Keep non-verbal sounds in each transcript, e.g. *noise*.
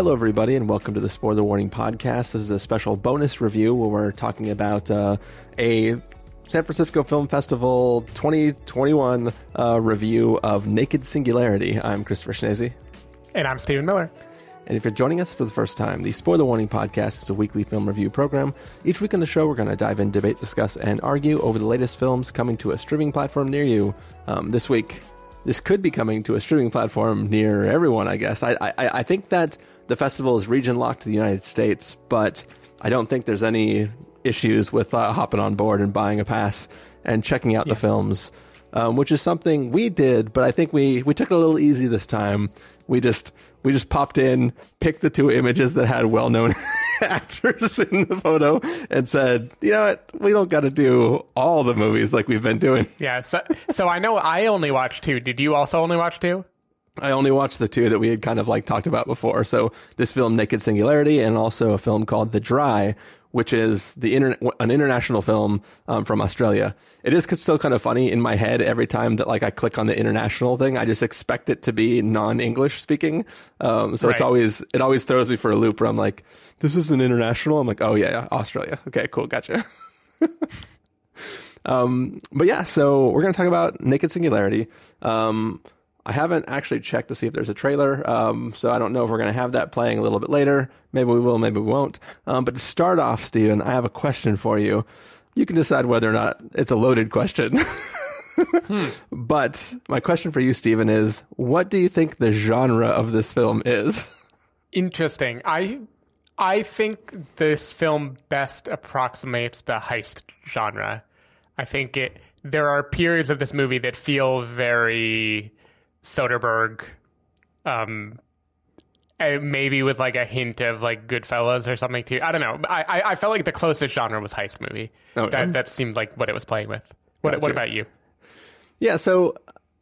Hello, everybody, and welcome to the Spoiler Warning Podcast. This is a special bonus review where we're talking about uh, a San Francisco Film Festival 2021 uh, review of Naked Singularity. I'm Christopher Schnese. And I'm Stephen Miller. And if you're joining us for the first time, the Spoiler Warning Podcast is a weekly film review program. Each week on the show, we're going to dive in, debate, discuss, and argue over the latest films coming to a streaming platform near you. Um, this week, this could be coming to a streaming platform near everyone, I guess. I, I, I think that the festival is region locked to the United States, but I don't think there's any issues with uh, hopping on board and buying a pass and checking out yeah. the films, um, which is something we did, but I think we, we took it a little easy this time. We just we just popped in, picked the two images that had well known *laughs* actors in the photo, and said, you know what, we don't got to do all the movies like we've been doing. Yeah. So, so I know I only watched two. Did you also only watch two? I only watched the two that we had kind of like talked about before. So this film, Naked Singularity, and also a film called The Dry, which is the internet, an international film um, from Australia. It is still kind of funny in my head every time that like I click on the international thing. I just expect it to be non-English speaking. Um, so right. it's always it always throws me for a loop where I'm like, this is an international. I'm like, oh yeah, yeah Australia. Okay, cool, gotcha. *laughs* um, but yeah, so we're gonna talk about Naked Singularity. Um, I haven't actually checked to see if there's a trailer, um, so I don't know if we're going to have that playing a little bit later. Maybe we will, maybe we won't. Um, but to start off, Stephen, I have a question for you. You can decide whether or not it's a loaded question. *laughs* hmm. But my question for you, Stephen, is what do you think the genre of this film is? Interesting. I I think this film best approximates the heist genre. I think it there are periods of this movie that feel very Soderbergh, um, maybe with like a hint of like Goodfellas or something too. I don't know. I I, felt like the closest genre was heist movie. Oh, that that seemed like what it was playing with. What gotcha. what about you? Yeah, so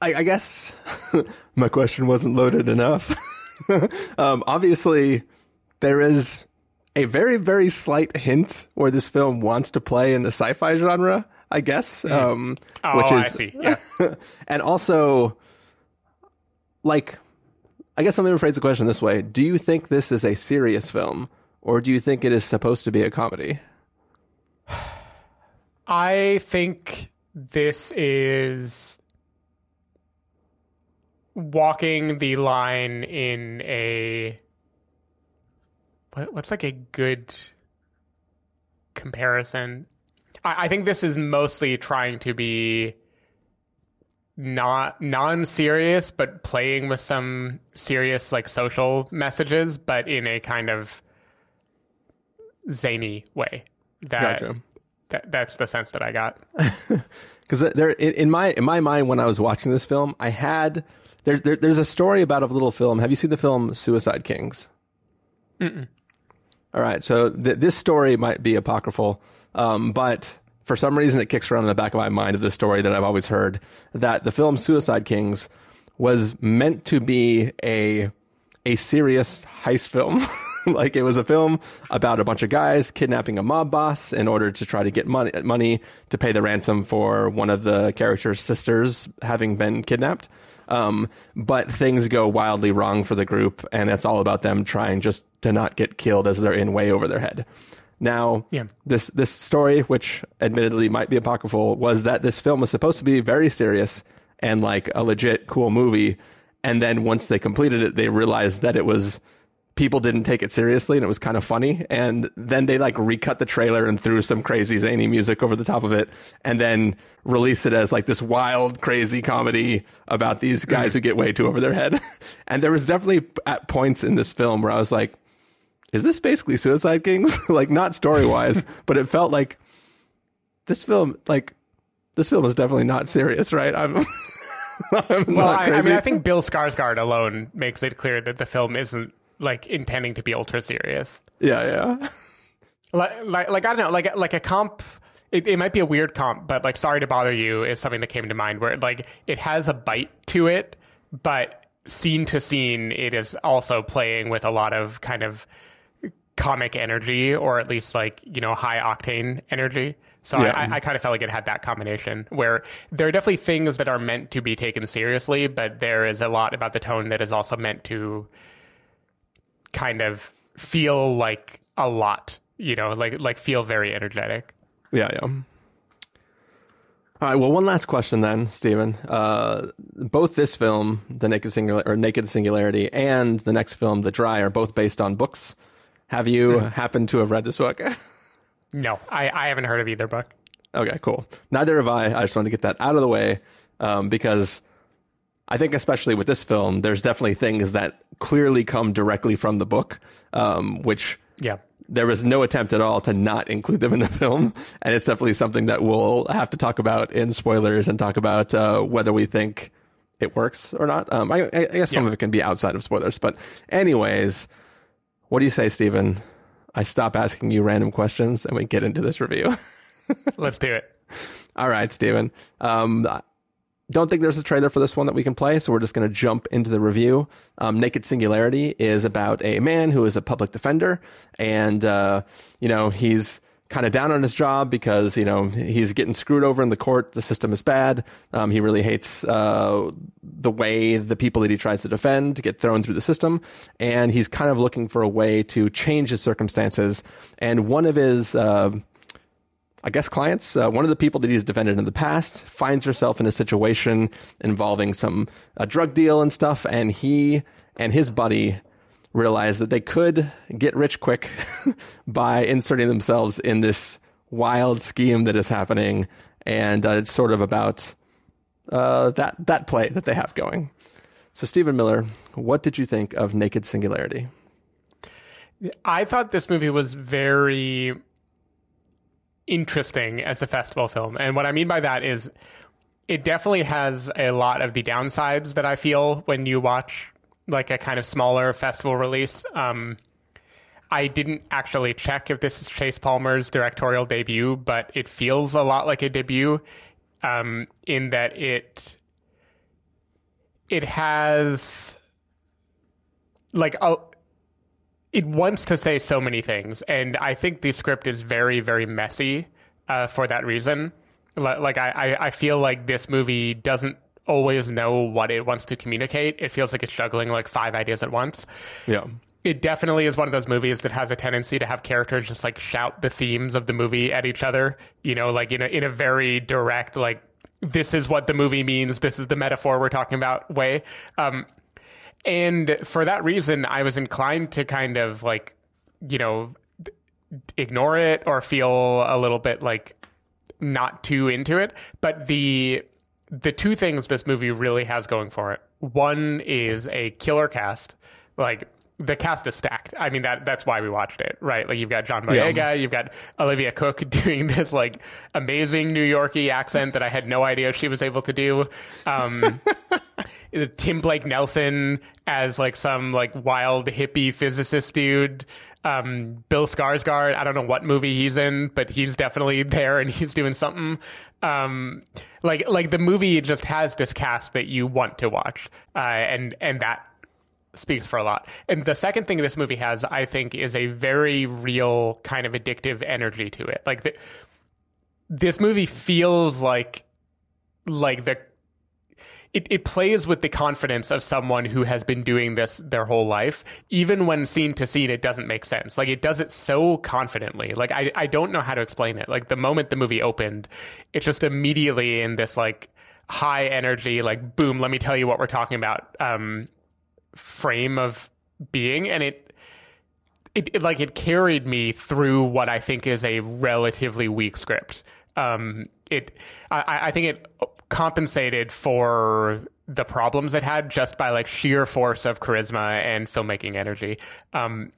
I, I guess *laughs* my question wasn't loaded enough. *laughs* um, obviously, there is a very very slight hint where this film wants to play in the sci-fi genre. I guess, mm. um, oh, which is, I see. Yeah. *laughs* and also like, I guess let me rephrase the question this way: Do you think this is a serious film, or do you think it is supposed to be a comedy? I think this is walking the line in a what's like a good comparison. I, I think this is mostly trying to be not non-serious but playing with some serious like social messages but in a kind of zany way that, gotcha. that that's the sense that i got *laughs* because there in, my in my mind when i was watching this film i had there, there, there's a story about a little film have you seen the film suicide kings Mm-mm. all right so th- this story might be apocryphal um, but for some reason, it kicks around in the back of my mind of the story that I've always heard that the film Suicide Kings was meant to be a a serious heist film. *laughs* like it was a film about a bunch of guys kidnapping a mob boss in order to try to get money money to pay the ransom for one of the character's sisters having been kidnapped. Um, but things go wildly wrong for the group, and it's all about them trying just to not get killed as they're in way over their head. Now, yeah. this this story, which admittedly might be apocryphal, was that this film was supposed to be very serious and like a legit cool movie. And then once they completed it, they realized that it was people didn't take it seriously and it was kind of funny. And then they like recut the trailer and threw some crazy zany music over the top of it and then released it as like this wild, crazy comedy about these guys mm. who get way too over their head. *laughs* and there was definitely at points in this film where I was like, is this basically Suicide Kings? *laughs* like not story wise, *laughs* but it felt like this film, like this film is definitely not serious, right? I'm. *laughs* I'm well, I, I, mean, I think Bill Skarsgård alone makes it clear that the film isn't like intending to be ultra serious. Yeah, yeah. Like, like, like I don't know, like, like a comp. It, it might be a weird comp, but like, sorry to bother you is something that came to mind where like it has a bite to it, but scene to scene, it is also playing with a lot of kind of comic energy or at least like you know high octane energy so yeah. I, I kind of felt like it had that combination where there are definitely things that are meant to be taken seriously but there is a lot about the tone that is also meant to kind of feel like a lot, you know, like like feel very energetic. Yeah, yeah. All right. Well, one last question then, Stephen. Uh, both this film, The Naked Singular or Naked Singularity, and the next film, The Dry, are both based on books. Have you happened to have read this book? *laughs* No, I, I haven't heard of either book. Okay, cool. Neither have I. I just wanted to get that out of the way um, because I think, especially with this film, there's definitely things that clearly come directly from the book, um, which Yeah. there was no attempt at all to not include them in the *laughs* film. And it's definitely something that we'll have to talk about in spoilers and talk about uh, whether we think it works or not. Um, I, I guess some Yeah. of it can be outside of spoilers. But, anyways, what do you say, Stephen? I stop asking you random questions and we get into this review. *laughs* Let's do it. All right, Stephen. Um, don't think there's a trailer for this one that we can play, so we're just going to jump into the review. Um, Naked Singularity is about a man who is a public defender, and uh, you know he's kind of down on his job because you know he's getting screwed over in the court. The system is bad. Um, he really hates uh, the way the people that he tries to defend get thrown through the system, and he's kind of looking for a way to change his circumstances. And one of his uh, I guess clients, uh, one of the people that he's defended in the past finds herself in a situation involving some a drug deal and stuff, and he and his buddy realize that they could get rich quick *laughs* by inserting themselves in this wild scheme that is happening, and uh, it's sort of about uh, that that play that they have going. So, Stephen Miller, what did you think of Naked Singularity? I thought this movie was very interesting as a festival film. And what I mean by that is it definitely has a lot of the downsides that I feel when you watch like a kind of smaller festival release. Um, I didn't actually check if this is Chase Palmer's directorial debut, but it feels a lot like a debut um, in that it it has like a it wants to say so many things, and I think the script is very, very messy uh, for that reason. Li- Like I, I feel like this movie doesn't always know what it wants to communicate. It feels like it's juggling like five ideas at once. Yeah. It definitely is one of those movies that has a tendency to have characters just like shout the themes of the movie at each other. You know, like in a in a very direct, like this is what the movie means. This is the metaphor we're talking about way. Um, and for that reason, I was inclined to kind of like, you know, ignore it or feel a little bit like not too into it. But the the two things this movie really has going for it. One is a killer cast. Like the cast is stacked. I mean that that's why we watched it, right? Like you've got John Boyega, Yeah. you've got Olivia Cooke *laughs* doing this like amazing New Yorkie accent that I had no idea she was able to do. Um, *laughs* Tim Blake Nelson as like some like wild hippie physicist dude. Um, Bill Skarsgård, I don't know what movie he's in, but he's definitely *laughs* there and he's doing something. Um, like like the movie just has this cast that you want to watch, uh, and and that speaks for a lot. And the second thing this movie has, I think, is a very real kind of addictive energy to it. Like the, this movie feels like like the it, it plays with the confidence of someone who has been doing this their whole life. Even when scene to scene, it doesn't make sense. Like it does it so confidently. Like I, I don't know how to explain it. Like the moment the movie opened, it's just immediately in this like high energy, like boom, let me tell you what we're talking about, um, frame of being. And it, it, it like it carried me through what I think is a relatively weak script. Um, it, I, I think it compensated for the problems it had just by like sheer force of charisma and filmmaking energy. Um,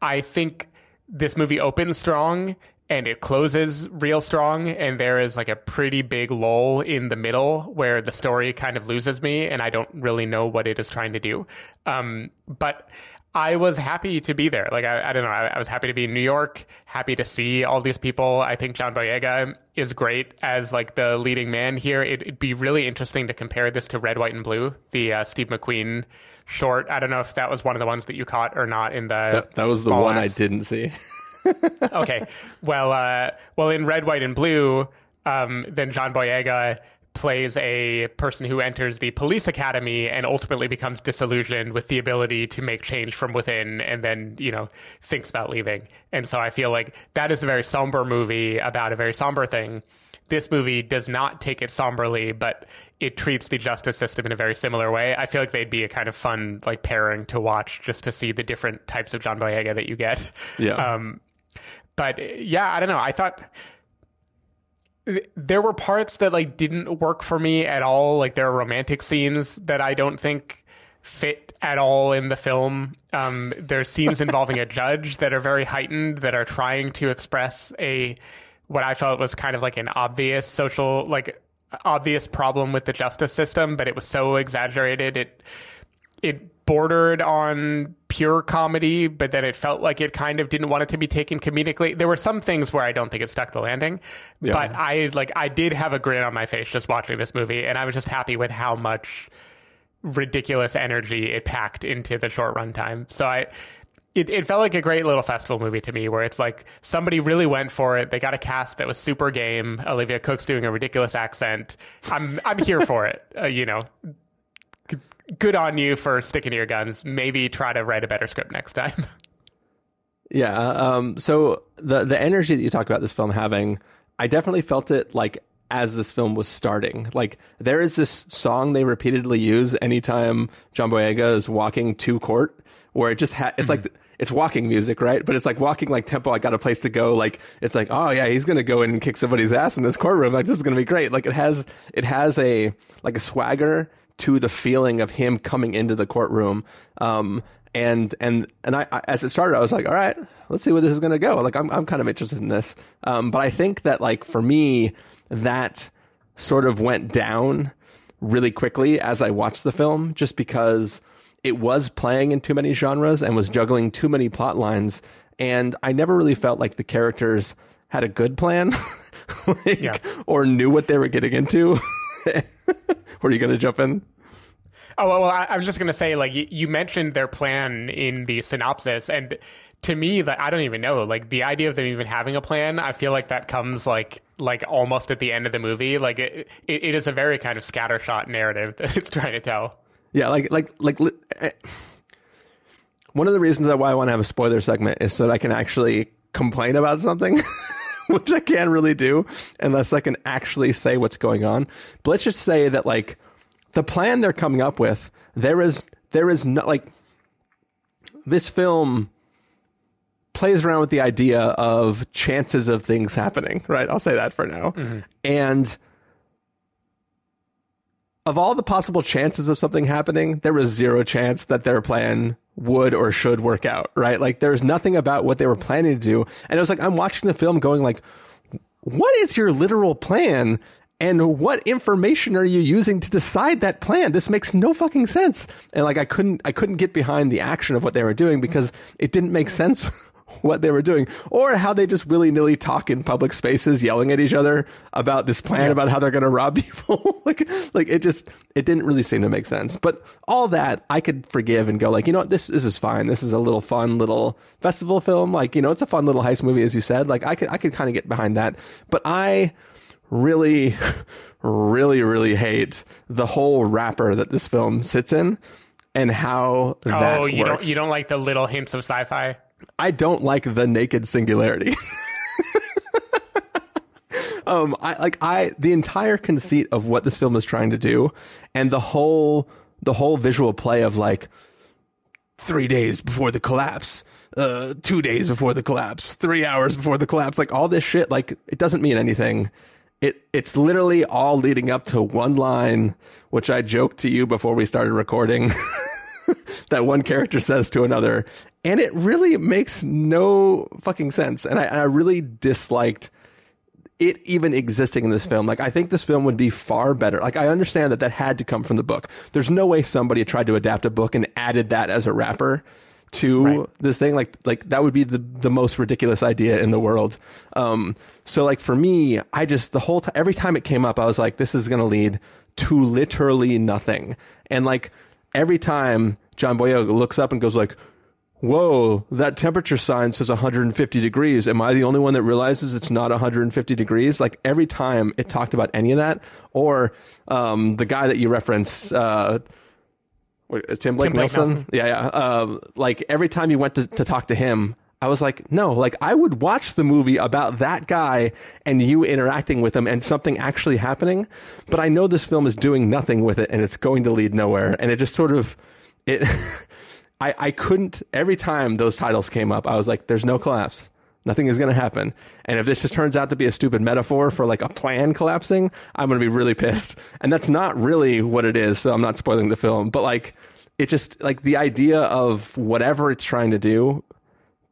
I think this movie opens strong and it closes real strong and there is like a pretty big lull in the middle where the story kind of loses me and I don't really know what it is trying to do. Um, but I was happy to be there. Like, I, I don't know. I, I was happy to be in New York, happy to see all these people. I think John Boyega is great as like the leading man here. It, it'd be really interesting to compare this to Red, White, and Blue, the uh, Steve McQueen short. I don't know if that was one of the ones that you caught or not in the. That, that was the one I didn't see. *laughs* okay. Well, uh, well, in Red, White, and Blue, um, then John Boyega plays a person who enters the police academy and ultimately becomes disillusioned with the ability to make change from within and then, you know, thinks about leaving. And so I feel like that is a very somber movie about a very somber thing. This movie does not take it somberly, but it treats the justice system in a very similar way. I feel like they'd be a kind of fun like pairing to watch just to see the different types of John Boyega that you get. Yeah. Um, but yeah, I don't know. I thought there were parts that like didn't work for me at all. Like there are romantic scenes that I don't think fit at all in the film. Um, there's scenes *laughs* involving a judge that are very heightened that are trying to express a what I felt was kind of like an obvious social like obvious problem with the justice system, but it was so exaggerated it it bordered on pure comedy, but then it felt like it kind of didn't want it to be taken comedically. There were some things where I don't think it stuck the landing, Yeah. but I like I did have a grin on my face just watching this movie, and I was just happy with how much ridiculous energy it packed into the short runtime. So I. It, it felt like a great little festival movie to me where it's like somebody really went for it. They got a cast that was super game. Olivia Cooke's doing a ridiculous accent. I'm I'm here for it. Uh, you know, good on you for sticking to your guns. Maybe try to write a better script next time. *laughs* Yeah. Um, so the the energy that you talk about this film having, I definitely felt it like as this film was starting. Like there is this song they repeatedly use anytime John Boyega is walking to court, where it just ha- it's like it's walking music, right? But it's like walking like tempo. I got a place to go. Like it's like oh yeah, he's gonna go in and kick somebody's ass in this courtroom. Like this is gonna be great. Like it has it has a like a swagger to the feeling of him coming into the courtroom. Um, and and and I, I, as it started, I was like, all right, let's see where this is going to go. Like, I'm I'm kind of interested in this. Um, but I think that like for me, that sort of went down really quickly as I watched the film, just because it was playing in too many genres and was juggling too many plot lines, and I never really felt like the characters had a good plan, *laughs* like, Yeah. or knew what they were getting into. *laughs* were you going to jump in? Oh well, I, I was just gonna say, like you, you mentioned their plan in the synopsis, and to me, like I don't even know, like the idea of them even having a plan. I feel like that comes like like almost at the end of the movie. Like it, it, it is a very kind of scattershot narrative that *laughs* it's trying to tell. Yeah, like like like eh, one of the reasons that why I want to have a spoiler segment is so that I can actually complain about something, *laughs* *laughs* which I can't really do unless I can actually say what's going on. But let's just say that like the plan they're coming up with, there is there is not like this film plays around with the idea of chances of things happening, right? I'll say that for now. Mm-hmm. And of all the possible chances of something happening, there was zero chance that their plan would or should work out, right? Like there's nothing about what they were planning to do. And it was like I'm watching the film going like what is your literal plan? And what information are you using to decide that plan? This makes no fucking sense. And like I couldn't I couldn't get behind the action of what they were doing because it didn't make sense *laughs* *laughs* what they were doing. Or how they just willy-nilly talk in public spaces yelling at each other about this plan about how they're going to rob *laughs* people. Like like it just it didn't really seem to make sense. But all that i could forgive and go like you know what? This this is fine. This is a little fun little festival film. Like you know it's a fun little heist movie as you said. Like i could i could kind of get behind that. But i really *laughs* really really hate the whole wrapper that this film sits in and how oh, that oh, you works. don't you don't like the little hints of sci-fi? I don't like the naked singularity. *laughs* um, I like I the entire conceit of what this film is trying to do, and the whole the whole visual play of like three days before the collapse, uh, two days before the collapse, three hours before the collapse, like all this shit, like it doesn't mean anything. It it's literally all leading up to one line, which I joked to you before we started recording. *laughs* *laughs* that one character says to another, and it really makes no fucking sense. And I, I really disliked it even existing in this film. Like, I think this film would be far better. Like, I understand that that had to come from the book. There's no way somebody tried to adapt a book and added that as a wrapper to Right. this thing. Like, like that would be the the most ridiculous idea in the world. Um, so like for me, I just the whole time, every time it came up, I was like, this is going to lead to literally nothing. And like every time John Boyega looks up and goes like, whoa, that temperature sign says 150 degrees. Am I the only one that realizes it's not 150 degrees? Like every time it talked about any of that, or um, the guy that you reference, uh, Tim Blake, Tim Blake Nelson? Nelson. Yeah, yeah. Um, like every time you went to, to talk to him, I was like, no, like I would watch the movie about that guy and you interacting with him and something actually happening, but I know this film is doing nothing with it and it's going to lead nowhere. And it just sort of, it, *laughs* I, I couldn't, every time those titles came up, I was like, there's no collapse. Nothing is going to happen. And if this just turns out to be a stupid metaphor for like a plan collapsing, I'm going to be really pissed. And that's not really what it is. So I'm not spoiling the film, but like, it just like the idea of whatever it's trying to do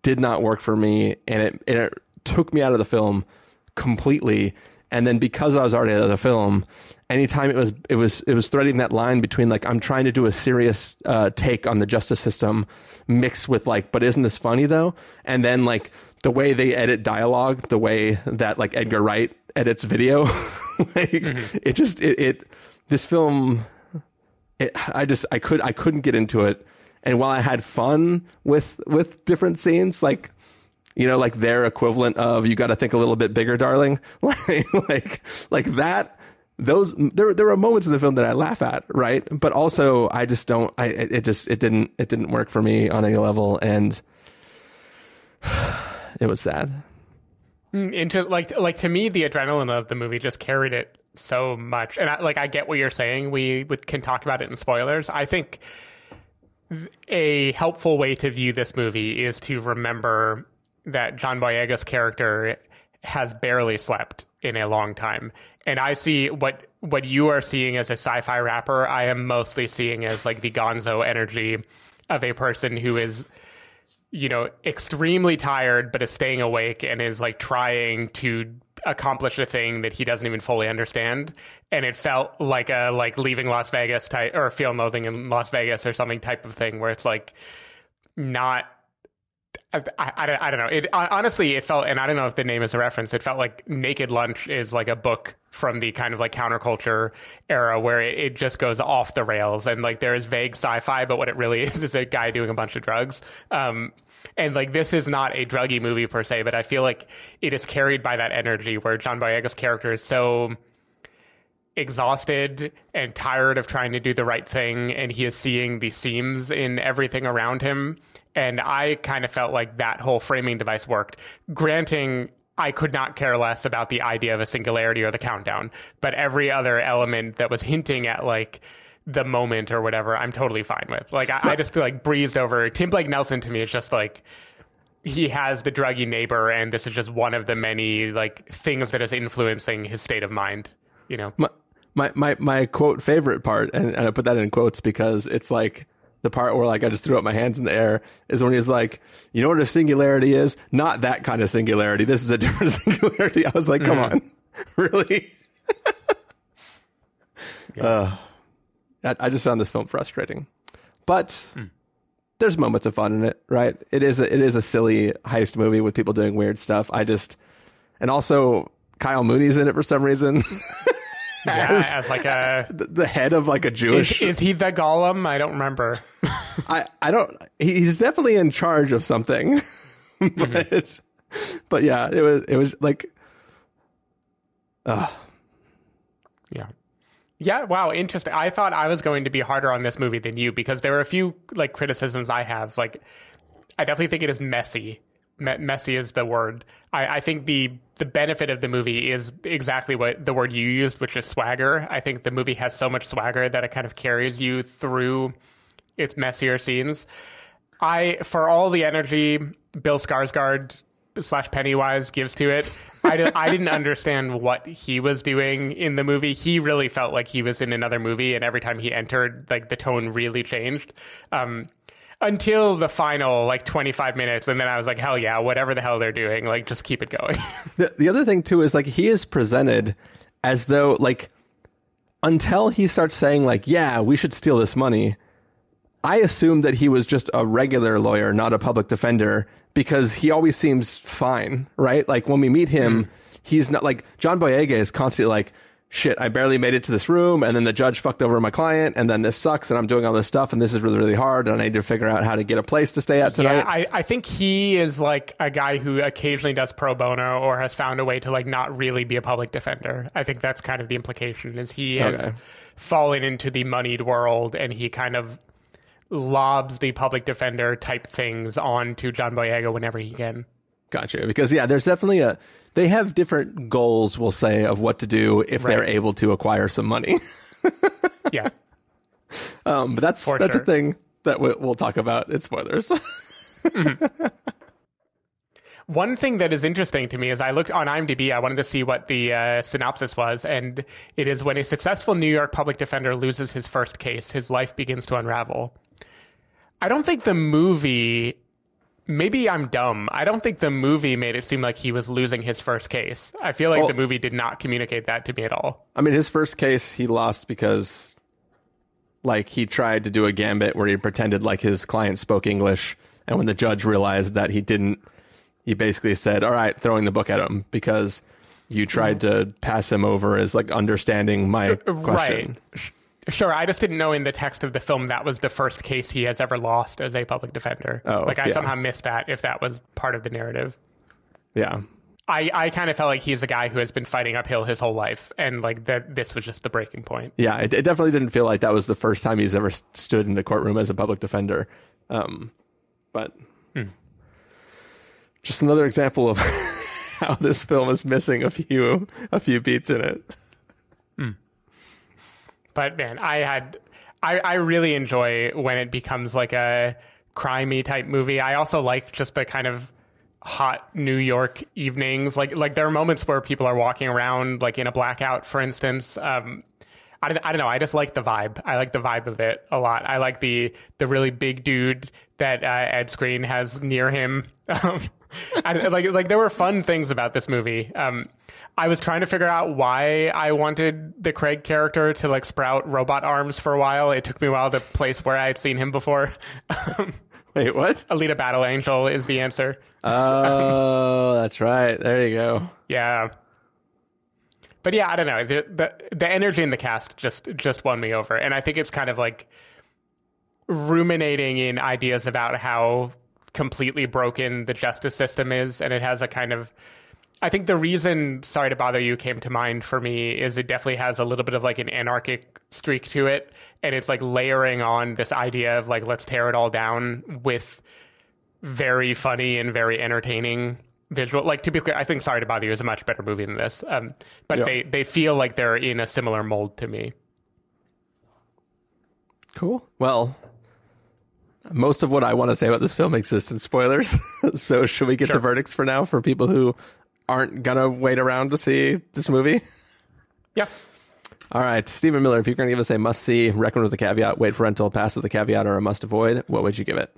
did not work for me and it, and it took me out of the film completely and then because I was already out of the film anytime it was it was it was threading that line between like I'm trying to do a serious uh, take on the justice system mixed with like but isn't this funny though and then like the way they edit dialogue the way that like Edgar Wright edits video *laughs* like it just it, it this film it, I just I could I couldn't get into it. And while I had fun with with different scenes, like you know, like their equivalent of "you got to think a little bit bigger, darling," *laughs* like like like that. Those there there are moments in the film that I laugh at, right? But also I just don't. I it just it didn't it didn't work for me on any level, and *sighs* it was sad. Mm, into like like to me the adrenaline of the movie just carried it so much and I, like i get what you're saying we, we can talk about it in spoilers i think a helpful way to view this movie is to remember that john boyega's character has barely slept in a long time and i see what what you are seeing as a sci-fi wrapper i am mostly seeing as like the gonzo energy of a person who is you know, extremely tired, but is staying awake and is like trying to accomplish a thing that he doesn't even fully understand. And it felt like a like leaving Las Vegas type or and Loathing in Las Vegas or something type of thing where it's like not. I, I, I don't know. It honestly, it felt, and I don't know if the name is a reference. It felt like Naked Lunch is like a book from the kind of like counterculture era where it, it just goes off the rails and like there is vague sci-fi, but what it really *laughs* is is a guy doing a bunch of drugs. Um, and like this is not a druggy movie per se, but I feel like it is carried by that energy where John Boyega's character is so exhausted and tired of trying to do the right thing and he is seeing the seams in everything around him and i kind of felt like that whole framing device worked granting i could not care less about the idea of a singularity or the countdown. But every other element that was hinting at like the moment or whatever i'm totally fine with. Like i, I just like breezed over. Tim blake nelson to me is just like he has the druggy neighbor and this is just one of the many like things that is influencing his state of mind you know? My my my, my quote favorite part, and, and I put that in quotes because it's like the part where like I just threw up my hands in the air is when he's like, you know what a singularity is? Not that kind of singularity. This is a *laughs* different singularity. I was like, come on, *laughs* really? uh, I, I just found this film frustrating, but there's moments of fun in it, right? It is a, it is a silly heist movie with people doing weird stuff. I just and also Kyle Mooney's in it for some reason. *laughs* yeah, as like a the, head of like a Jewish. is he the golem i don't remember *laughs* I I don't. He's definitely in charge of something, *laughs* but but yeah, it was it was like. Uh, Yeah. Yeah, wow, interesting. I thought I was going to be harder on this movie than you because there were a few like criticisms I have. Like, I definitely think it is messy. Me- messy is the word. I, I think the the benefit of the movie is exactly what the word you used, which is swagger. I think the movie has so much swagger that it kind of carries you through its messier scenes. I, for all the energy Bill Skarsgård slash Pennywise gives to it, I, di- I didn't understand what he was doing in the movie. He really felt like he was in another movie, and every time he entered, like the tone really changed. Um, until the final like 25 minutes, and then I was like, hell yeah, whatever the hell they're doing, like just keep it going. *laughs* the the other thing too is like he is presented as though like until he starts saying like yeah we should steal this money. I assumed that he was just a regular lawyer, not a public defender, because he always seems fine, right? Like when we meet him, mm. he's not like John Boyega is constantly like, shit, I barely made it to this room, and then the judge fucked over my client, and then this sucks, and I'm doing all this stuff, and this is really, really hard, and I need to figure out how to get a place to stay at tonight. Yeah, I, I think he is like a guy who occasionally does pro bono or has found a way to like not really be a public defender. I think that's kind of the implication is he has Okay. fallen into the moneyed world and he kind of lobs the public defender type things onto John Boyega whenever he can. Gotcha. Because yeah, there's definitely a they have different goals, we'll say, of what to do if they're able to acquire some money. *laughs* Yeah. Um, but that's For that's sure. a thing that we'll, we'll talk about. It's spoilers. *laughs* One thing that is interesting to me is I looked on IMDb. I wanted to see what the uh, synopsis was, and it is when a successful New York public defender loses his first case, his life begins to unravel. I don't think the movie. Maybe I'm dumb. I don't think the movie made it seem like he was losing his first case. I feel like Well- the movie did not communicate that to me at all. I mean, his first case he lost because, like, he tried to do a gambit where he pretended like his client spoke English, and when the judge realized that he didn't, he basically said, "All right, throwing the book at him because you tried to pass him over as like understanding my uh, question." Right. Sure, I just didn't know in the text of the film that was the first case he has ever lost as a public defender. Oh, like I yeah. somehow missed that if that was part of the narrative. Yeah. I, I kind of felt like he's a guy who has been fighting uphill his whole life, and like that this was just the breaking point. Yeah, it, it definitely didn't feel like that was the first time he's ever stood in the courtroom as a public defender. Um, but just another example of *laughs* how this film is missing a few a few beats in it. But man, I had I, I really enjoy when it becomes like a crimey type movie. I also like just the kind of hot New York evenings. Like like there are moments where people are walking around like in a blackout, for instance. Um, I don't, I don't know. I just like the vibe. I like the vibe of it a lot. I like the the really big dude that uh, Ed Skrein has near him. *laughs* Um, I, like like there were fun things about this movie. Um, I was trying to figure out why I wanted the Craig character to like sprout robot arms for a while. It took me a while to place where I had seen him before. *laughs* Wait, what? Alita Battle Angel is the answer. Oh, *laughs* that's right. There you go. Yeah. But yeah, I don't know. The, the the energy in the cast just just won me over, and I think it's kind of like ruminating in ideas about how completely broken the justice system is, and it has a kind of. I think the reason "Sorry to Bother You" came to mind for me is it definitely has a little bit of like an anarchic streak to it, and it's like layering on this idea of like let's tear it all down with very funny and very entertaining visual. Like typically, I think "Sorry to Bother You" is a much better movie than this, um, but Yeah. they they feel like they're in a similar mold to me. Cool. Well, most of what I want to say about this film exists in spoilers. *laughs* so, should we get to Sure. verdicts for now for people who aren't gonna wait around to see this movie? Yeah. All right, Stephen Miller, if you're going to give us a must see, recommend with a caveat, wait for rental, pass with a caveat, or a must avoid, what would you give it?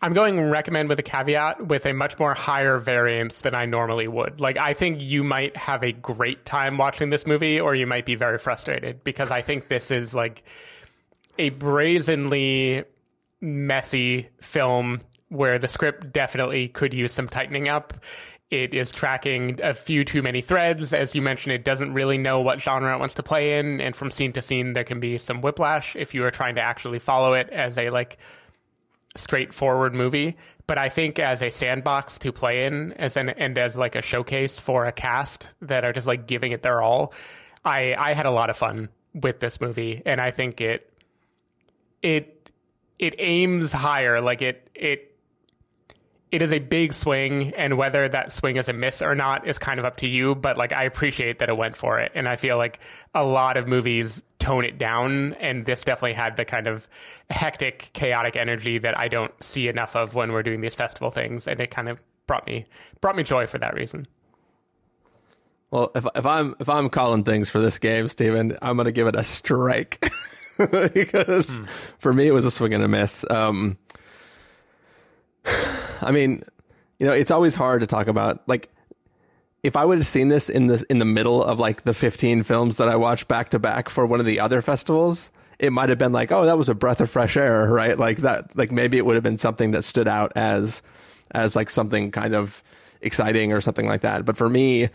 I'm going to recommend with a caveat with a much more higher variance than I normally would. Like, I think you might have a great time watching this movie, or you might be very frustrated because I think this is like a brazenly messy film where the script definitely could use some tightening up. It is tracking a few too many threads. As you mentioned, it doesn't really know what genre it wants to play in. And from scene to scene, there can be some whiplash if you are trying to actually follow it as a like straightforward movie. But I think as a sandbox to play in, as an and as like a showcase for a cast that are just like giving it their all, I I had a lot of fun with this movie, and I think it it it aims higher. Like it it it is a big swing, and whether that swing is a miss or not is kind of up to you. But like I appreciate that it went for it, and I feel like a lot of movies tone it down, and this definitely had the kind of hectic, chaotic energy that I don't see enough of when we're doing these festival things, and it kind of brought me brought me joy for that reason. Well, if if I'm if I'm calling things for this game, Stephen, I'm gonna give it a strike *laughs* *laughs* because for me it was a swing and a miss. Um, I mean, you know, it's always hard to talk about like if I would have seen this in the in the middle of like the 15 films that I watched back to back for one of the other festivals, it might have been like, oh, that was a breath of fresh air, right? Like that, like maybe it would have been something that stood out as as like something kind of exciting or something like that. But for me,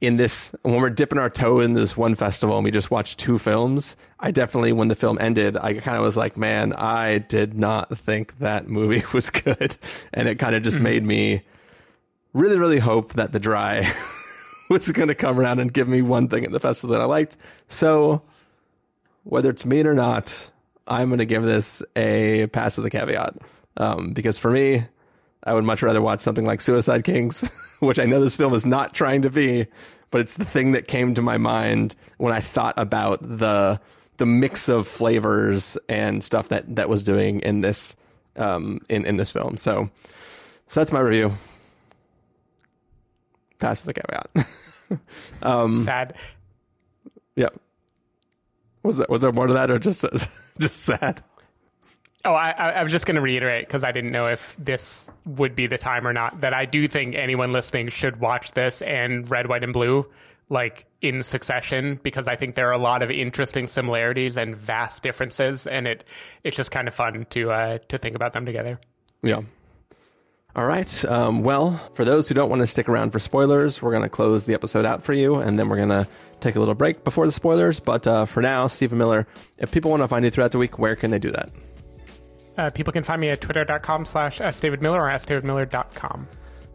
in this when we're dipping our toe in this one festival and we just watched two films i definitely when the film ended i kind of was like man i did not think that movie *laughs* was good and it kind of just mm-hmm. made me really really hope that the dry *laughs* was going to come around and give me one thing at the festival that i liked so whether it's mean or not i'm going to give this a pass with a caveat um, because for me I would much rather watch something like Suicide Kings, *laughs* which I know this film is not trying to be, but it's the thing that came to my mind when I thought about the the mix of flavors and stuff that that was doing in this um, in in this film. So so that's my review. Pass with a caveat. *laughs* um, sad. Yeah. Was there was there more to that or just *laughs* just sad? Oh, I, I was just going to reiterate because I didn't know if this would be the time or not. That I do think anyone listening should watch this and Red, White, and Blue like in succession because I think there are a lot of interesting similarities and vast differences, and it it's just kind of fun to uh, to think about them together. Yeah. All right. Um, well, for those who don't want to stick around for spoilers, we're going to close the episode out for you, and then we're going to take a little break before the spoilers. But uh, for now, Stephen Miller, if people want to find you throughout the week, where can they do that? Uh, people can find me at twitter.com slash sdavidmiller or sdavidmiller.com.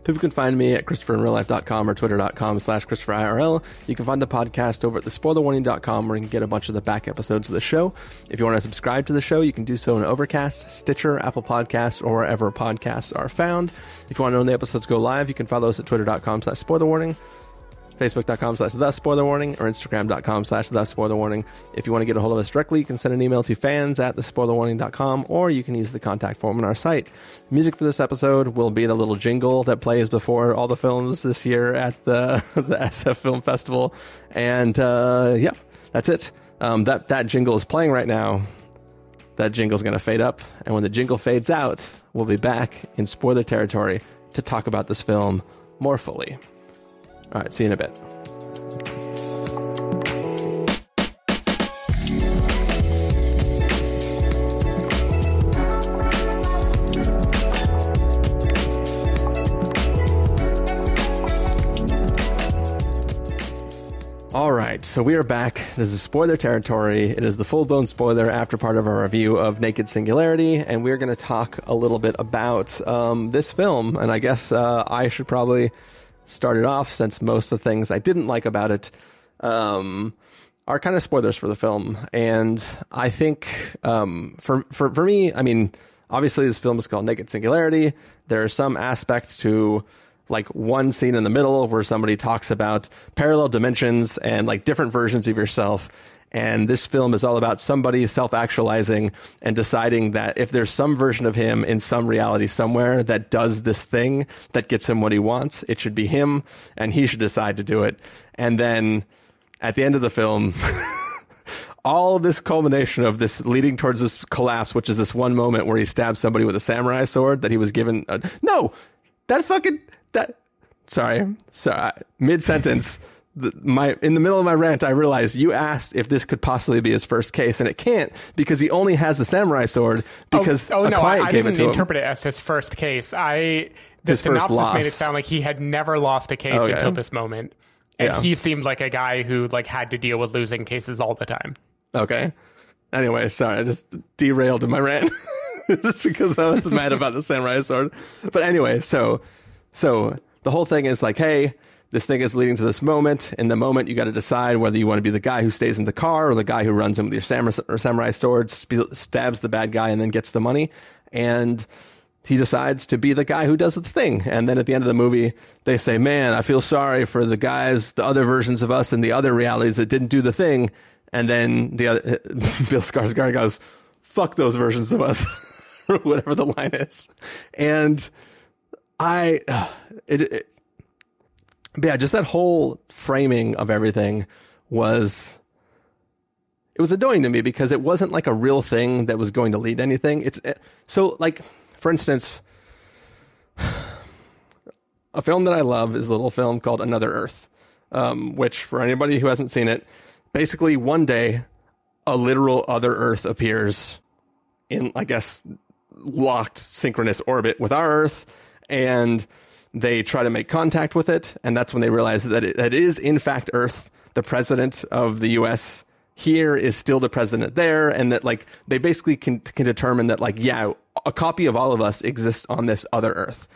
People can find me at ChristopherInRealLife.com or Twitter.com slash ChristopherIRL. You can find the podcast over at TheSpoilerWarning.com where you can get a bunch of the back episodes of the show. If you want to subscribe to the show, you can do so in Overcast, Stitcher, Apple Podcasts, or wherever podcasts are found. If you want to know when the episodes go live, you can follow us at Twitter.com slash SpoilerWarning facebook.com slash the spoiler warning or instagram.com slash the spoiler warning. If you want to get a hold of us directly you can send an email to fans at the spoilerwarning.com or you can use the contact form on our site. Music for this episode will be the little jingle that plays before all the films this year at the *laughs* the sf film festival. And uh, yeah that's it. Um, that that jingle is playing right now. That jingle is going to fade up and when the jingle fades out we'll be back in spoiler territory to talk about this film more fully all right, see you in a bit. All right, so we are back. This is spoiler territory. It is the full blown spoiler after part of our review of Naked Singularity, and we're going to talk a little bit about um, this film. And I guess uh, I should probably started off, since most of the things I didn't like about it um, are kind of spoilers for the film. And I think um, for, for, for me, I mean, obviously this film is called Naked Singularity. There are some aspects to like one scene in the middle where somebody talks about parallel dimensions and like different versions of yourself and this film is all about somebody self actualizing and deciding that if there's some version of him in some reality somewhere that does this thing that gets him what he wants, it should be him and he should decide to do it. And then at the end of the film, *laughs* all this culmination of this leading towards this collapse, which is this one moment where he stabs somebody with a samurai sword that he was given. Uh, no, that fucking, that, sorry, sorry, mid sentence the, my in the middle of my rant, I realized you asked if this could possibly be his first case, and it can't because he only has the samurai sword oh, because oh, oh a no, client I, I gave didn't it to interpret him. it as his first case. I the his synopsis made it sound like he had never lost a case okay. until this moment, and yeah. he seemed like a guy who like had to deal with losing cases all the time. Okay. Anyway, sorry, I just derailed in my rant *laughs* just because I was mad about the samurai sword. But anyway, so so the whole thing is like, hey this thing is leading to this moment. In the moment, you got to decide whether you want to be the guy who stays in the car or the guy who runs in with your samurai, samurai sword, stabs the bad guy, and then gets the money. And he decides to be the guy who does the thing. And then at the end of the movie, they say, man, I feel sorry for the guys, the other versions of us in the other realities that didn't do the thing. And then the other, *laughs* Bill Skarsgård goes, fuck those versions of us, *laughs* or whatever the line is. And I, it, it but yeah, just that whole framing of everything was it was annoying to me because it wasn't like a real thing that was going to lead to anything. It's eh, so like for instance, *sighs* a film that I love is a little film called Another Earth, um, which for anybody who hasn't seen it, basically one day a literal other Earth appears in I guess locked synchronous orbit with our Earth and they try to make contact with it, and that's when they realize that it, it is in fact Earth. The president of the U.S. here is still the president there, and that like they basically can can determine that like yeah, a copy of all of us exists on this other Earth.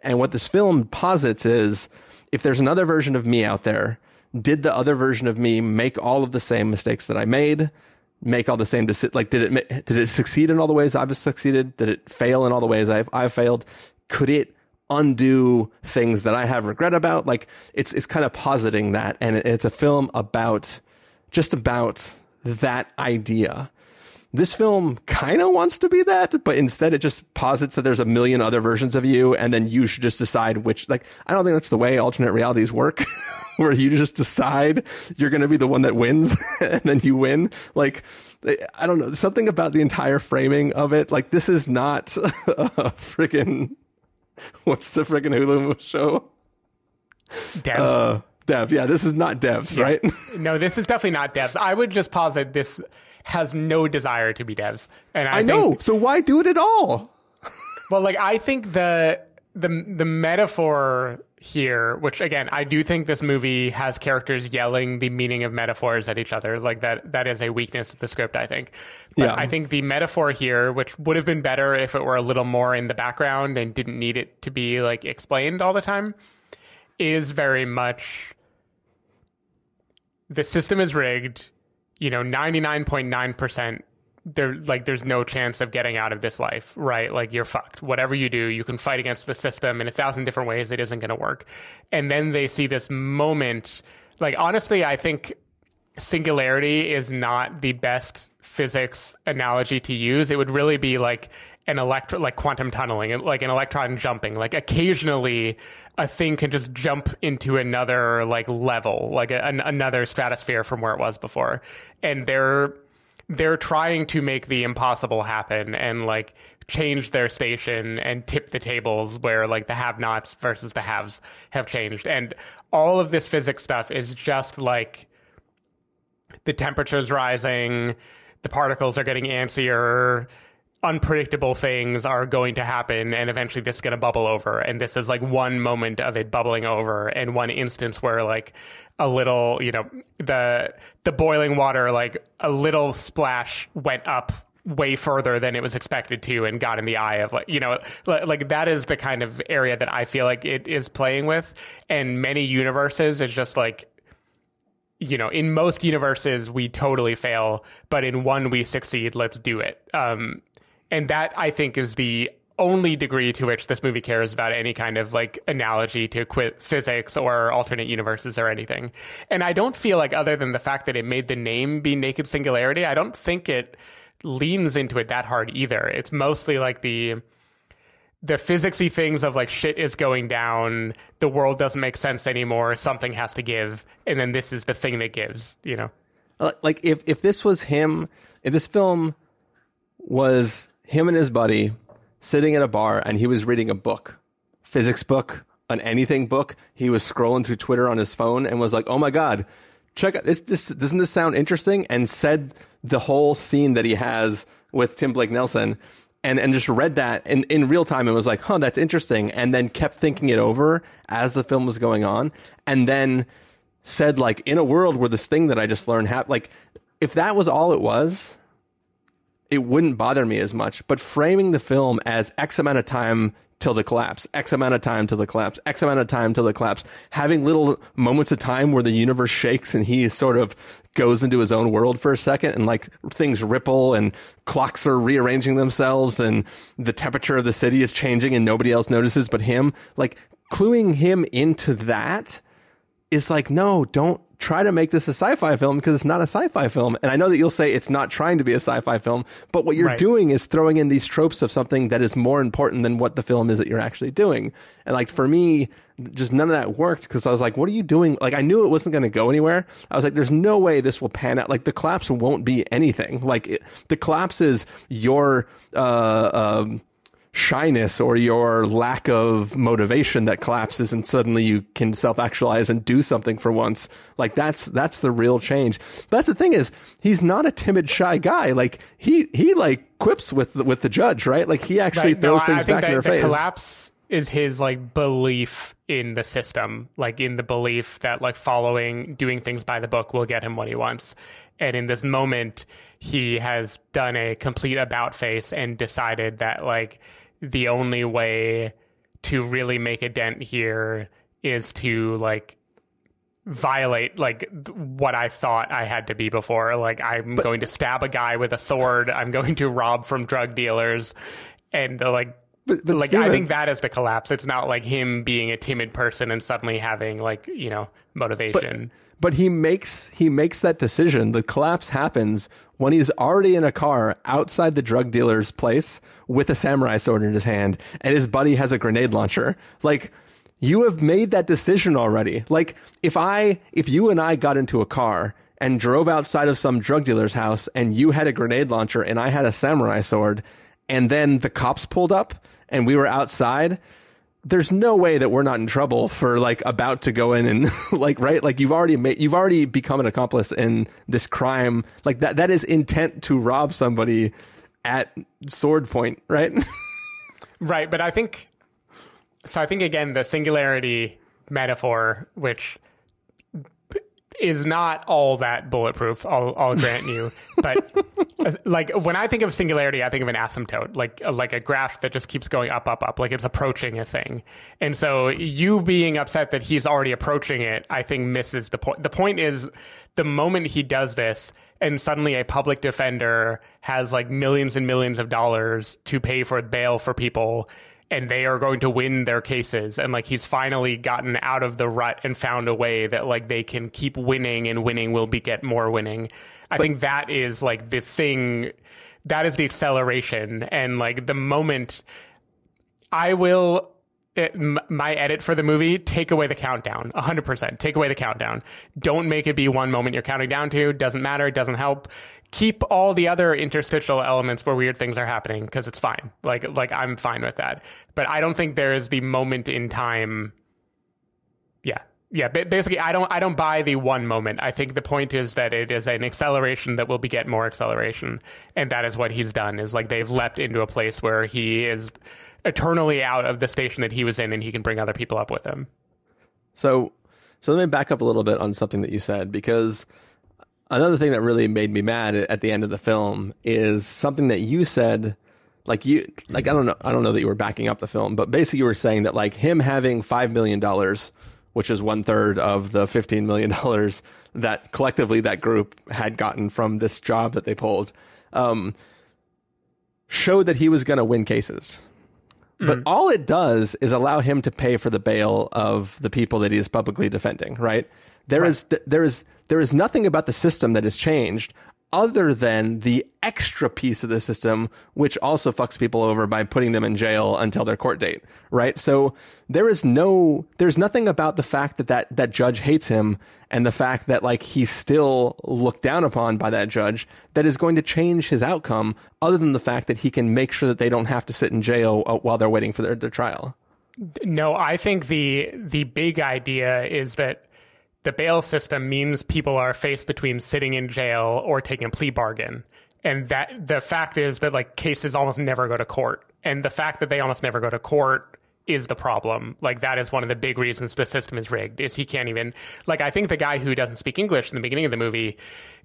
And what this film posits is if there's another version of me out there, did the other version of me make all of the same mistakes that I made? Make all the same deci- like did it did it succeed in all the ways I've succeeded? Did it fail in all the ways I've I've failed? Could it undo things that I have regret about? Like it's it's kind of positing that, and it's a film about just about that idea this film kind of wants to be that, but instead it just posits that there's a million other versions of you, and then you should just decide which. Like, I don't think that's the way alternate realities work, *laughs* where you just decide you're going to be the one that wins, *laughs* and then you win. Like, I don't know, something about the entire framing of it. Like, this is not *laughs* a freaking. *laughs* What's the freaking Hulu show? Devs. Uh, Dev, yeah, this is not Devs, Yeah. right? *laughs* no, this is definitely not devs. I would just posit this has no desire to be devs, and I, I know. So why do it at all? well, like I think the the the metaphor here, which again, I do think this movie has characters yelling the meaning of metaphors at each other. Like that, that is a weakness of the script, I think. But yeah. I think the metaphor here, which would have been better if it were a little more in the background and didn't need it to be like explained all the time, is very much the system is rigged. You know, 99.9% there, like, there's no chance of getting out of this life, right? Like, you're fucked. Whatever you do, you can fight against the system in a thousand different ways. It isn't going to work. And then they see this moment. Like, honestly, I think singularity is not the best physics analogy to use. It would really be like an electro, like quantum tunneling, like an electron jumping. Like occasionally, a thing can just jump into another like level, like a, an, another stratosphere from where it was before, and they're they're trying to make the impossible happen and like change their station and tip the tables where like the have-nots versus the haves have changed. And all of this physics stuff is just like the temperature's rising, the particles are getting antsier, unpredictable things are going to happen, and eventually this is going to bubble over. And this is like one moment of it bubbling over, and one instance where like a little, you know, the the boiling water, like a little splash went up way further than it was expected to and got in the eye of like you know like that is the kind of area that i feel like it is playing with and many universes it's just like you know, in most universes we totally fail, but in one we succeed. Let's do it. Um, and that I think is the only degree to which this movie cares about any kind of like analogy to qu- physics or alternate universes or anything. And I don't feel like, other than the fact that it made the name be Naked Singularity, I don't think it leans into it that hard either. It's mostly like the the physicsy things of like shit is going down, the world doesn't make sense anymore, something has to give, and then this is the thing that gives, you know. Uh, like if if this was him if this film was him and his buddy sitting at a bar and he was reading a book physics book an anything book he was scrolling through twitter on his phone and was like oh my god check out this this doesn't this sound interesting and said the whole scene that he has with tim blake nelson and and just read that in, in real time and was like, huh, that's interesting. And then kept thinking it over as the film was going on. And then said like, in a world where this thing that I just learned happened, like if that was all it was, it wouldn't bother me as much. But framing the film as X amount of time till the collapse, X amount of time till the collapse, X amount of time till the collapse, having little moments of time where the universe shakes and he sort of goes into his own world for a second and like things ripple and clocks are rearranging themselves and the temperature of the city is changing and nobody else notices but him, like cluing him into that is like, no, don't try to make this a sci-fi film because it's not a sci-fi film. And I know that you'll say it's not trying to be a sci-fi film, but what you're Right. doing is throwing in these tropes of something that is more important than what the film is that you're actually doing. And like for me, just none of that worked because I was like, what are you doing? Like I knew it wasn't going to go anywhere. I was like, there's no way this will pan out. Like the collapse won't be anything. Like it, the collapse is your, uh, um, shyness or your lack of motivation that collapses and suddenly you can self-actualize and do something for once. Like that's that's the real change. But that's the thing is he's not a timid shy guy. Like he he like quips with the, with the judge right? Like he actually Right. Throws I- things back in that their the face. collapse is his like belief in the system, like in the belief that like following doing things by the book will get him what he wants. And in this moment, he has done a complete about face and decided that like the only way to really make a dent here is to like violate like what I thought I had to be before. Like I'm but, going to stab a guy with a sword. I'm going to rob from drug dealers, and uh, like. But, but like Stephen, I think that is the collapse. It's not like him being a timid person and suddenly having like you know motivation. But, he makes he makes that decision. The collapse happens when he's already in a car outside the drug dealer's place with a samurai sword in his hand, and his buddy has a grenade launcher. Like you have made that decision already. Like if I, if you and I got into a car and drove outside of some drug dealer's house and you had a grenade launcher and I had a samurai sword and then the cops pulled up and we were outside, there's no way that we're not in trouble for like about to go in and *laughs* like right? Like you've already made you've already become an accomplice in this crime. Like that that is intent to rob somebody at sword point right? *laughs* Right but i think so I think again the singularity metaphor, which is not all that bulletproof. I'll, I'll grant you, *laughs* but uh, like when I think of singularity, I think of an asymptote, like uh, like a graph that just keeps going up, up, up, like it's approaching a thing. And so you being upset that he's already approaching it, I think misses the point. The point is the moment he does this, and suddenly a public defender has like millions and millions of dollars to pay for bail for people and they are going to win their cases. And like he's finally gotten out of the rut and found a way that like they can keep winning and winning will be get more winning. I but, think that is like the thing that is the acceleration. And like the moment i will it, my edit for the movie take away the countdown 100% take away the countdown don't make it be one moment you're counting down to doesn't matter It doesn't help keep all the other interstitial elements where weird things are happening because it's fine. Like like I'm fine with that. But I don't think there is the moment in time. Yeah, yeah. Basically, I don't I don't buy the one moment. I think the point is that it is an acceleration that will beget more acceleration, and that is what he's done. Is like they've leapt into a place where he is eternally out of the station that he was in, and he can bring other people up with him. So, so let me back up a little bit on something that you said because another thing that really made me mad at the end of the film is something that you said like you like I don't know I don't know that you were backing up the film, but basically you were saying that like him having five million dollars, which is one third of the fifteen million *laughs* dollars that collectively that group had gotten from this job that they pulled, um, showed that he was going to win cases. Mm. But all it does is allow him to pay for the bail of the people that he is publicly defending. Right? There right. is there is there is nothing about the system that has changed other than the extra piece of the system, which also fucks people over by putting them in jail until their court date, right? So there is no, there's nothing about the fact that that, that judge hates him and the fact that like he's still looked down upon by that judge that is going to change his outcome other than the fact that he can make sure that they don't have to sit in jail uh, while they're waiting for their, their trial. No, I think the, the big idea is that the bail system means people are faced between sitting in jail or taking a plea bargain. And that the fact is that like cases almost never go to court. And the fact that they almost never go to court is the problem. Like that is one of the big reasons the system is rigged. Is he can't even like I think the guy who doesn't speak English in the beginning of the movie,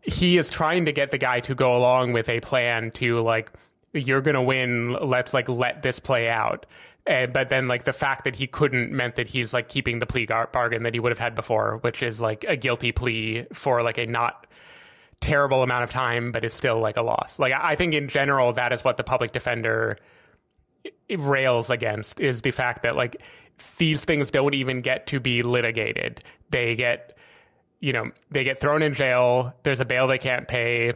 he is trying to get the guy to go along with a plan to like you're going to win, let's like let this play out. And, but then like the fact that he couldn't meant that he's like keeping the plea gar- bargain that he would have had before, which is like a guilty plea for like a not terrible amount of time, but is still like a loss. Like I think in general, that is what the public defender rails against is the fact that like these things don't even get to be litigated. They get, you know, they get thrown in jail. There's a bail they can't pay.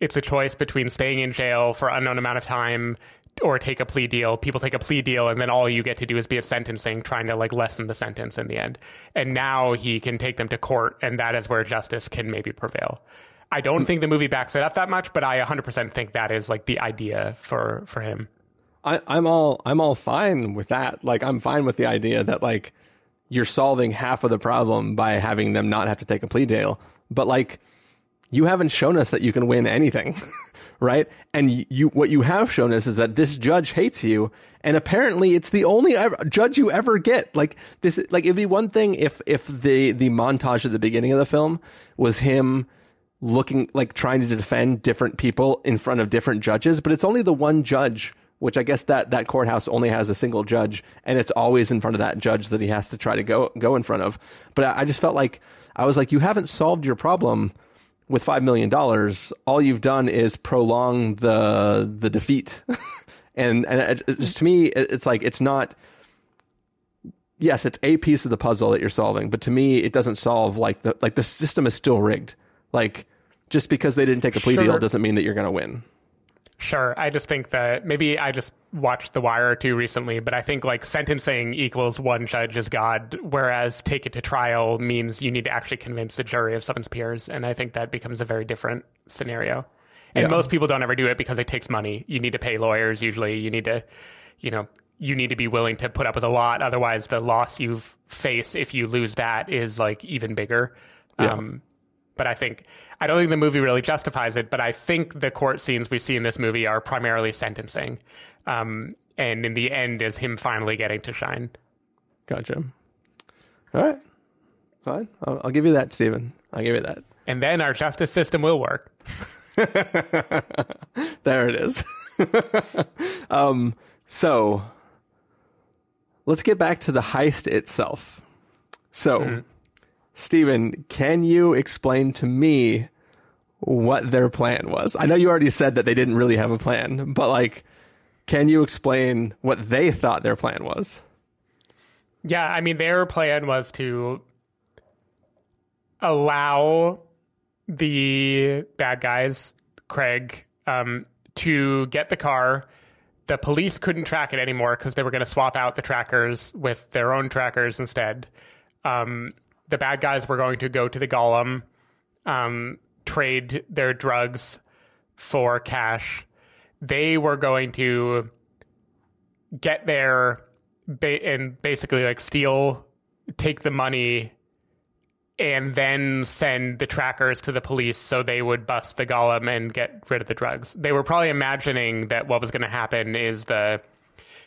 It's a choice between staying in jail for unknown amount of time or take a plea deal. People take a plea deal, and then all you get to do is be a sentencing, trying to like lessen the sentence in the end. And now he can take them to court, and that is where justice can maybe prevail. I don't hmm. think the movie backs it up that much, but I 100% think that is like the idea for for him. I, I'm all I'm all fine with that. Like I'm fine with the idea that like you're solving half of the problem by having them not have to take a plea deal. But like you haven't shown us that you can win anything. *laughs* right? And you, what you have shown us is that this judge hates you, and apparently it's the only ever, judge you ever get. Like this, like it'd be one thing if if the the montage at the beginning of the film was him looking like trying to defend different people in front of different judges, but it's only the one judge. Which I guess that that courthouse only has a single judge, and it's always in front of that judge that he has to try to go go in front of. But I, I just felt like I was like, you haven't solved your problem with five million dollars, all you've done is prolong the the defeat. *laughs* and and it, it, just to me, it, it's like it's not. Yes, it's a piece of the puzzle that you're solving, but to me, it doesn't solve like the like the system is still rigged. Like just because they didn't take a plea sure. deal doesn't mean that you're going to win. Sure. I just think that maybe I just watched The Wire too recently, but I think like sentencing equals one judge is God, whereas take it to trial means you need to actually convince the jury of someone's peers. And I think that becomes a very different scenario. And yeah. most people don't ever do it because it takes money. You need to pay lawyers usually. You need to, you know, you need to be willing to put up with a lot. Otherwise, the loss you face if you lose that is like even bigger. Yeah. Um, but I think I don't think the movie really justifies it. But I think the court scenes we see in this movie are primarily sentencing, um, and in the end is him finally getting to shine. Gotcha. All right, fine. I'll, I'll give you that, Stephen. I'll give you that. And then our justice system will work. *laughs* there it is. *laughs* um, so let's get back to the heist itself. So. Mm-hmm Stephen, can you explain to me what their plan was? I know you already said that they didn't really have a plan, but like, can you explain what they thought their plan was? Yeah, I mean, their plan was to allow the bad guys, Craig, um, to get the car. The police couldn't track it anymore because they were going to swap out the trackers with their own trackers instead. Um, the bad guys were going to go to the golem, um, trade their drugs for cash. They were going to get there ba- and basically like steal, take the money, and then send the trackers to the police so they would bust the golem and get rid of the drugs. They were probably imagining that what was going to happen is the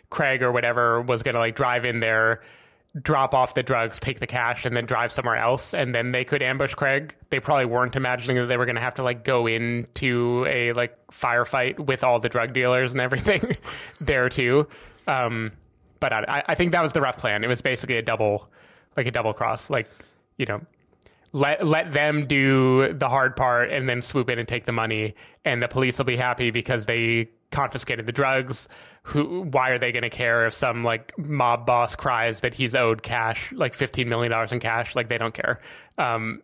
Craig or whatever was going to like drive in there drop off the drugs, take the cash, and then drive somewhere else, and then they could ambush Craig. They probably weren't imagining that they were going to have to like go into a like firefight with all the drug dealers and everything *laughs* there too. Um, but I, I think that was the rough plan. It was basically a double, like a double cross. Like you know, let let them do the hard part and then swoop in and take the money, and the police will be happy because they confiscated the drugs. Who? Why are they going to care if some like mob boss cries that he's owed cash, like fifteen million dollars in cash? Like they don't care. Um,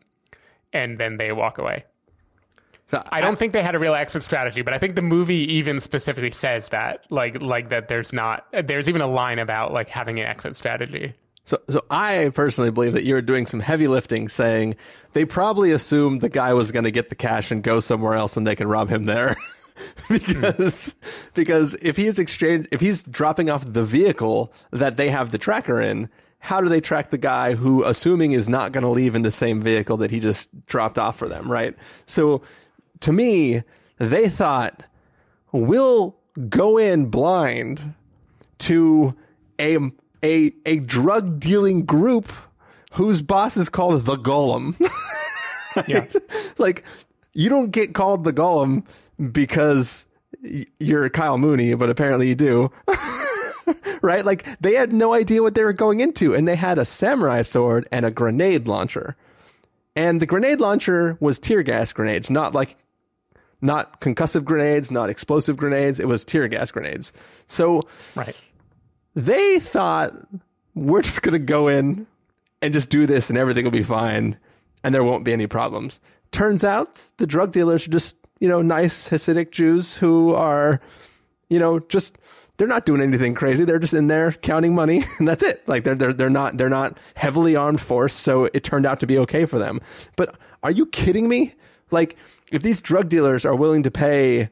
and then they walk away. So I don't I, think they had a real exit strategy, but I think the movie even specifically says that, like, like that there's not, there's even a line about like having an exit strategy. So, so I personally believe that you're doing some heavy lifting, saying they probably assumed the guy was going to get the cash and go somewhere else, and they could rob him there. *laughs* *laughs* because because if he's exchange if he's dropping off the vehicle that they have the tracker in, how do they track the guy who assuming is not going to leave in the same vehicle that he just dropped off for them, right? So to me, they thought we'll go in blind to a a a drug dealing group whose boss is called the Golem. *laughs* right? Yeah. Like you don't get called the Golem because you're Kyle Mooney, but apparently you do. *laughs* right? Like they had no idea what they were going into, and they had a samurai sword and a grenade launcher. And the grenade launcher was tear gas grenades, not like not concussive grenades, not explosive grenades. It was tear gas grenades. So right. they thought we're just gonna go in and just do this and everything will be fine and there won't be any problems. Turns out the drug dealers are just you know, nice Hasidic Jews who are, you know, just they're not doing anything crazy. They're just in there counting money, *laughs* and that's it. Like they're they're they're not they're not heavily armed force, so it turned out to be okay for them. But are you kidding me? Like if these drug dealers are willing to pay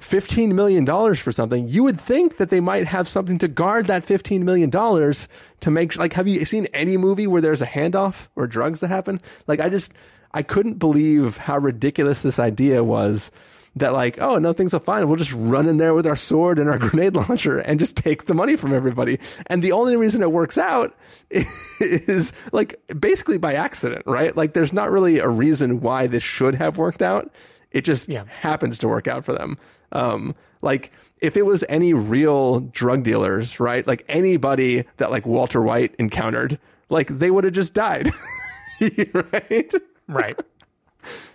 $15 million for something, you would think that they might have something to guard that $15 million to make, like, have you seen any movie where there's a handoff or drugs that happen? Like, I just, I couldn't believe how ridiculous this idea was that like, oh no, things are fine. We'll just run in there with our sword and our *laughs* grenade launcher and just take the money from everybody. And the only reason it works out *laughs* is like basically by accident, right? Like there's not really a reason why this should have worked out. It just Yeah. happens to work out for them. Um, like if it was any real drug dealers, right? Like anybody that like Walter White encountered, like they would have just died. *laughs* right? Right. *laughs*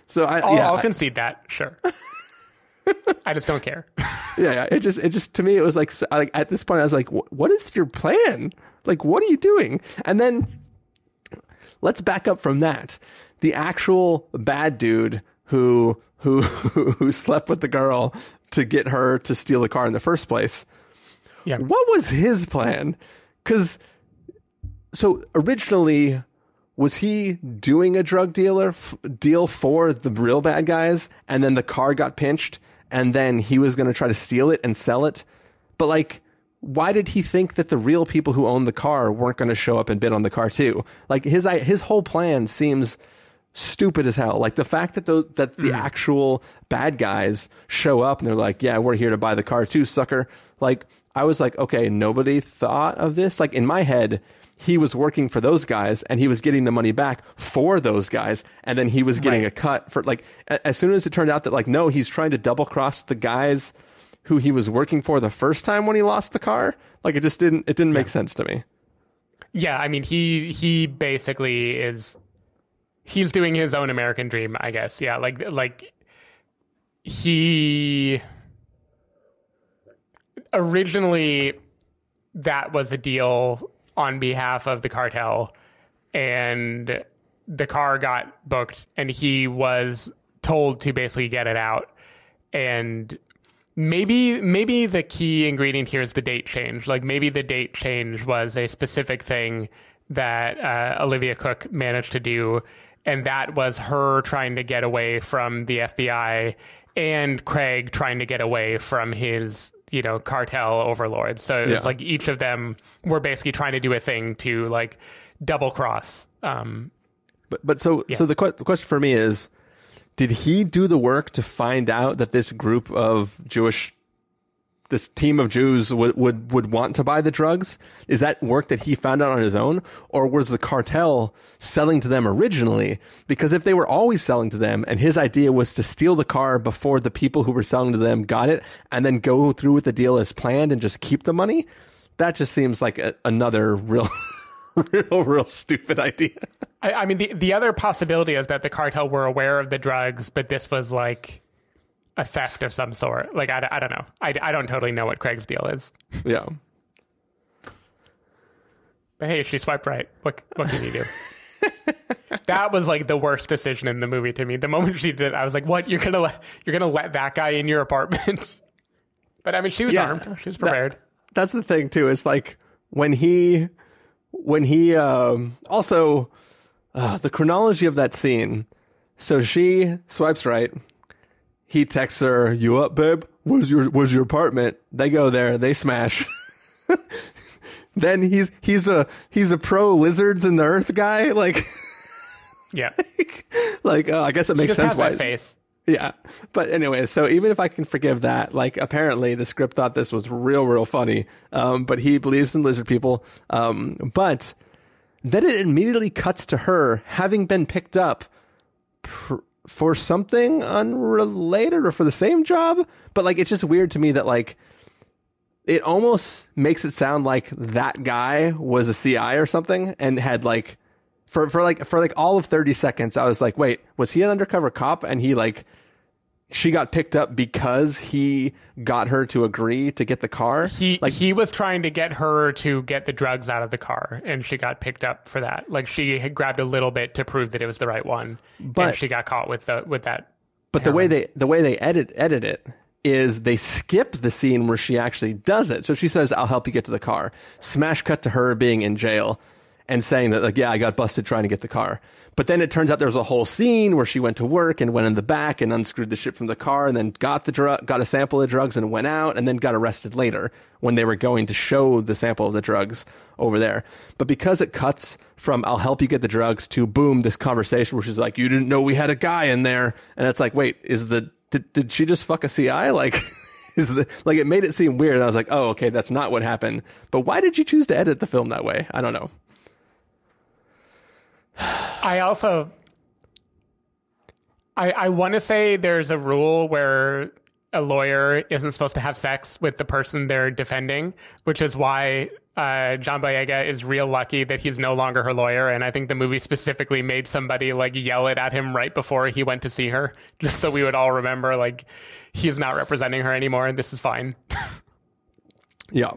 So I, I'll, yeah, I'll concede that. Sure. *laughs* I just don't care. *laughs* yeah, yeah. It just, it just to me, it was like, like at this point, I was like, what is your plan? Like, what are you doing? And then let's back up from that. The actual bad dude who who who slept with the girl to get her to steal the car in the first place. Yeah. What was his plan? Because so originally, was he doing a drug dealer f- deal for the real bad guys, and then the car got pinched, and then he was going to try to steal it and sell it? But like, why did he think that the real people who owned the car weren't going to show up and bid on the car too? Like his his whole plan seems stupid as hell. Like the fact that the that the hmm. actual bad guys show up and they're like, "Yeah, we're here to buy the car too, sucker." Like I was like, "Okay, nobody thought of this." Like in my head, he was working for those guys and he was getting the money back for those guys and then he was getting Right. a cut for like as soon as it turned out that like no, he's trying to double cross the guys who he was working for the first time when he lost the car. Like it just didn't it didn't make sense to me. Yeah, I mean he he basically is he's doing his own American dream, I guess. Yeah, like like he originally that was a deal on behalf of the cartel and the car got booked and he was told to basically get it out. And maybe maybe the key ingredient here is the date change. Like maybe the date change was a specific thing that uh, olivia cooke managed to do and that was her trying to get away from the fbi and craig trying to get away from his you know cartel overlords so it was Yeah. like each of them were basically trying to do a thing to like double cross um But but so so the, que- the question for me is, did he do the work to find out that this group of Jewish, this team of Jews would would would want to buy the drugs? Is that work that he found out on his own, or was the cartel selling to them originally? Because if they were always selling to them, and his idea was to steal the car before the people who were selling to them got it, and then go through with the deal as planned and just keep the money, that just seems like a, another real. *laughs* real, real stupid idea. I, I mean, the the other possibility is that the cartel were aware of the drugs, but this was like a theft of some sort. Like I, I don't know. I, I don't totally know what Craig's deal is. Yeah. But hey, she swiped right. What what can you do? *laughs* that was like the worst decision in the movie to me. The moment she did, it, I was like, "What? You're gonna let you're gonna let that guy in your apartment?" *laughs* but I mean, she was Yeah. armed. She was prepared. that's the thing too. It's like when he, when he, um, also, uh, the chronology of that scene. So she swipes right. He texts her, "You up, babe? Where's your Where's your apartment?" They go there. They smash. *laughs* then he's he's a he's a pro lizards in the earth guy. Like *laughs* yeah, like uh, I guess it makes sense. has why face. Yeah. But anyway, so even if I can forgive that, like apparently the script thought this was real, real funny. Um, but he believes in lizard people. Um, but then it immediately cuts to her having been picked up pr- for something unrelated or for the same job. But like, it's just weird to me that like, it almost makes it sound like that guy was a CI or something and had like, for, for like, for like all of 30 seconds, I was like, wait, was he an undercover cop? And he like, she got picked up because he got her to agree to get the car. He like, he was trying to get her to get the drugs out of the car, and she got picked up for that. Like she had grabbed a little bit to prove that it was the right one, But- and she got caught with the with that. But the way they the way they edit edit it is they skip the scene where she actually does it. So she says, "I'll help you get to the car." Smash cut to her being in jail, and saying that like, yeah, I got busted trying to get the car. But then it turns out there was a whole scene where she went to work and went in the back and unscrewed the shit from the car and then got the drug, got a sample of drugs and went out and then got arrested later when they were going to show the sample of the drugs over there. But because it cuts from I'll help you get the drugs to boom, this conversation where she's like, you didn't know we had a guy in there. And it's like, wait, is the, did, did she just fuck a CI? *laughs* Like, is the, like it made it seem weird. I was like, oh, okay, that's not what happened. But why did you choose to edit the film that way? I don't know. I also I I want to say there's a rule where a lawyer isn't supposed to have sex with the person they're defending, which is why uh, John Boyega is real lucky that he's no longer her lawyer. And I think the movie specifically made somebody like yell it at him right before he went to see her, *laughs* just so we would all remember like he's not representing her anymore, and this is fine. *laughs* Yeah.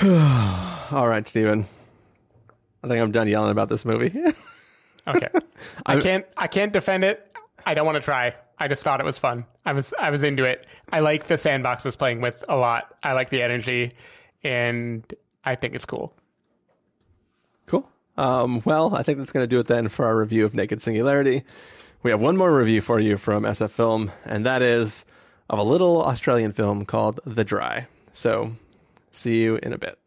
*sighs* All right, Stephen. I think I'm done yelling about this movie. *laughs* Okay. I can't I can't defend it. I don't want to try. I just thought it was fun. I was I was into it. I like the sandbox it's playing with a lot. I like the energy and I think it's cool. cool. Um, well, I think that's going to do it then for our review of Naked Singularity. We have one more review for you from SF Film, and that is of a little Australian film called The Dry. So, see you in a bit.